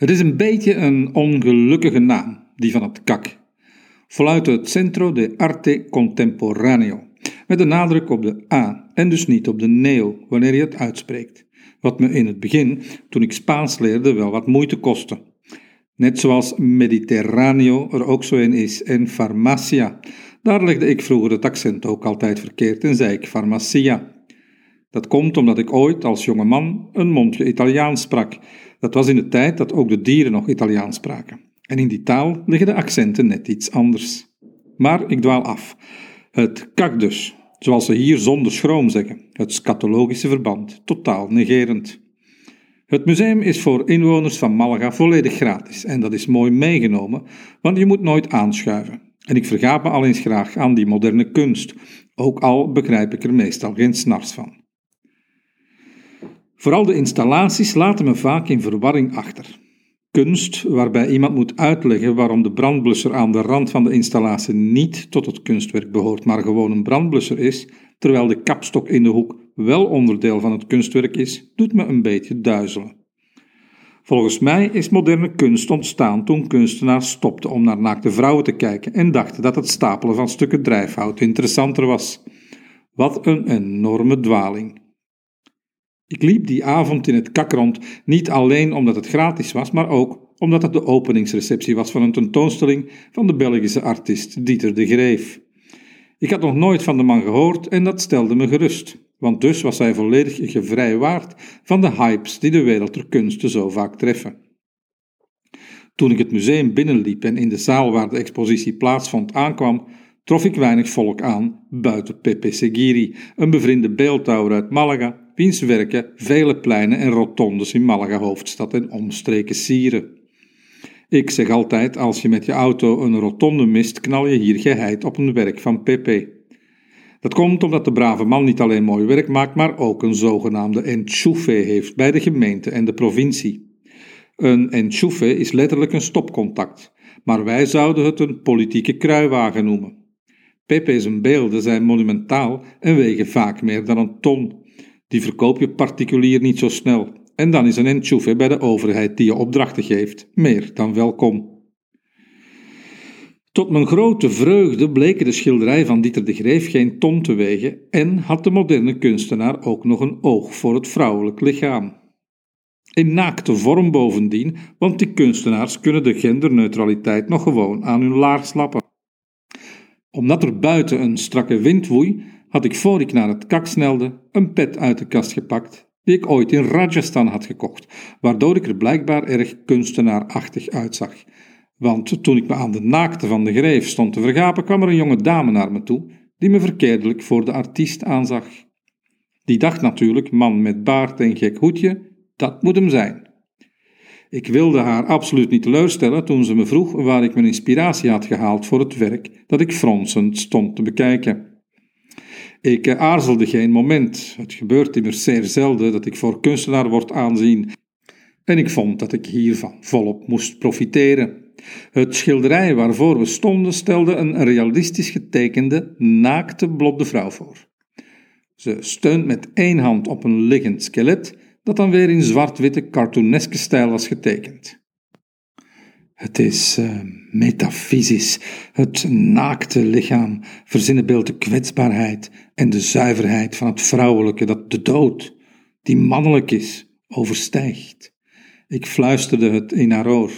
Het is een beetje een ongelukkige naam, die van het kak. Voluit het Centro de Arte Contemporaneo, met de nadruk op de A en dus niet op de neo wanneer je het uitspreekt. Wat me in het begin, toen ik Spaans leerde, wel wat moeite kostte. Net zoals Mediterraneo er ook zo in is en Farmacia. Daar legde ik vroeger het accent ook altijd verkeerd en zei ik Farmacia. Dat komt omdat ik ooit als jonge man een mondje Italiaans sprak. Dat was in de tijd dat ook de dieren nog Italiaans spraken. En in die taal liggen de accenten net iets anders. Maar ik dwaal af. Het cactus, zoals ze hier zonder schroom zeggen, het scatologische verband, totaal negerend. Het museum is voor inwoners van Malaga volledig gratis en dat is mooi meegenomen, want je moet nooit aanschuiven. En ik vergaap me al eens graag aan die moderne kunst, ook al begrijp ik er meestal geen snars van. Vooral de installaties laten me vaak in verwarring achter. Kunst waarbij iemand moet uitleggen waarom de brandblusser aan de rand van de installatie niet tot het kunstwerk behoort, maar gewoon een brandblusser is, terwijl de kapstok in de hoek wel onderdeel van het kunstwerk is, doet me een beetje duizelen. Volgens mij is moderne kunst ontstaan toen kunstenaars stopten om naar naakte vrouwen te kijken en dachten dat het stapelen van stukken drijfhout interessanter was. Wat een enorme dwaling. Ik liep die avond in het kak rond, niet alleen omdat het gratis was, maar ook omdat het de openingsreceptie was van een tentoonstelling van de Belgische artiest Dieter de Greef. Ik had nog nooit van de man gehoord en dat stelde me gerust, want dus was hij volledig gevrijwaard van de hypes die de wereld der kunsten zo vaak treffen. Toen ik het museum binnenliep en in de zaal waar de expositie plaatsvond aankwam, trof ik weinig volk aan buiten Pepe Seguiri, een bevriende beeldhouwer uit Malaga wiens werken vele pleinen en rotondes in Malaga hoofdstad en omstreken sieren. Ik zeg altijd, als je met je auto een rotonde mist, knal je hier geheid op een werk van Pepe. Dat komt omdat de brave man niet alleen mooi werk maakt, maar ook een zogenaamde enchufe heeft bij de gemeente en de provincie. Een enchufe is letterlijk een stopcontact, maar wij zouden het een politieke kruiwagen noemen. Pepe's beelden zijn monumentaal en wegen vaak meer dan een ton. Die verkoop je particulier niet zo snel. En dan is een enchoufe bij de overheid die je opdrachten geeft meer dan welkom. Tot mijn grote vreugde bleken de schilderij van Dieter de Greef geen ton te wegen en had de moderne kunstenaar ook nog een oog voor het vrouwelijk lichaam. In naakte vorm bovendien, want die kunstenaars kunnen de genderneutraliteit nog gewoon aan hun laars slappen. Omdat er buiten een strakke wind woei, had ik voor ik naar het kak snelde een pet uit de kast gepakt die ik ooit in Rajasthan had gekocht, waardoor ik er blijkbaar erg kunstenaarachtig uitzag. Want toen ik me aan de naakte van de greef stond te vergapen, kwam er een jonge dame naar me toe, die me verkeerdelijk voor de artiest aanzag. Die dacht natuurlijk, man met baard en gek hoedje, dat moet hem zijn. Ik wilde haar absoluut niet teleurstellen toen ze me vroeg waar ik mijn inspiratie had gehaald voor het werk dat ik fronsend stond te bekijken. Ik eh, aarzelde geen moment. Het gebeurt immers zeer zelden dat ik voor kunstenaar word aanzien. En ik vond dat ik hiervan volop moest profiteren. Het schilderij waarvoor we stonden stelde een realistisch getekende, naakte blonde vrouw voor. Ze steunt met één hand op een liggend skelet dat dan weer in zwart-witte cartooneske stijl was getekend. Het is uh, metafysisch. Het naakte lichaam verzinnenbeeldt de kwetsbaarheid en de zuiverheid van het vrouwelijke dat de dood, die mannelijk is, overstijgt. Ik fluisterde het in haar oor.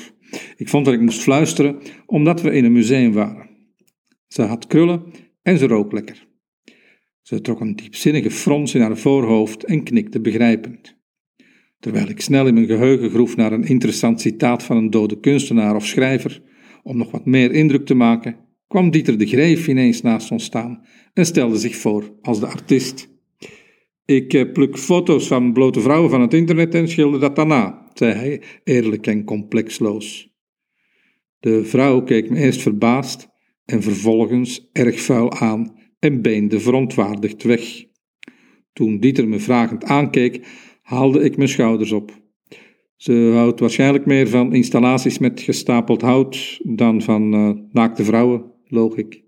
Ik vond dat ik moest fluisteren omdat we in een museum waren. Ze had krullen en ze rook lekker. Ze trok een diepzinnige frons in haar voorhoofd en knikte begrijpend. Terwijl ik snel in mijn geheugen groef naar een interessant citaat van een dode kunstenaar of schrijver, om nog wat meer indruk te maken, kwam Dieter de Greef ineens naast ons staan en stelde zich voor als de artiest. Ik eh, pluk foto's van blote vrouwen van het internet en schilder dat daarna, zei hij, eerlijk en complexloos. De vrouw keek me eerst verbaasd en vervolgens erg vuil aan en beende verontwaardigd weg. Toen Dieter me vragend aankeek, haalde ik mijn schouders op. Ze houdt waarschijnlijk meer van installaties met gestapeld hout dan van uh, naakte vrouwen, ik.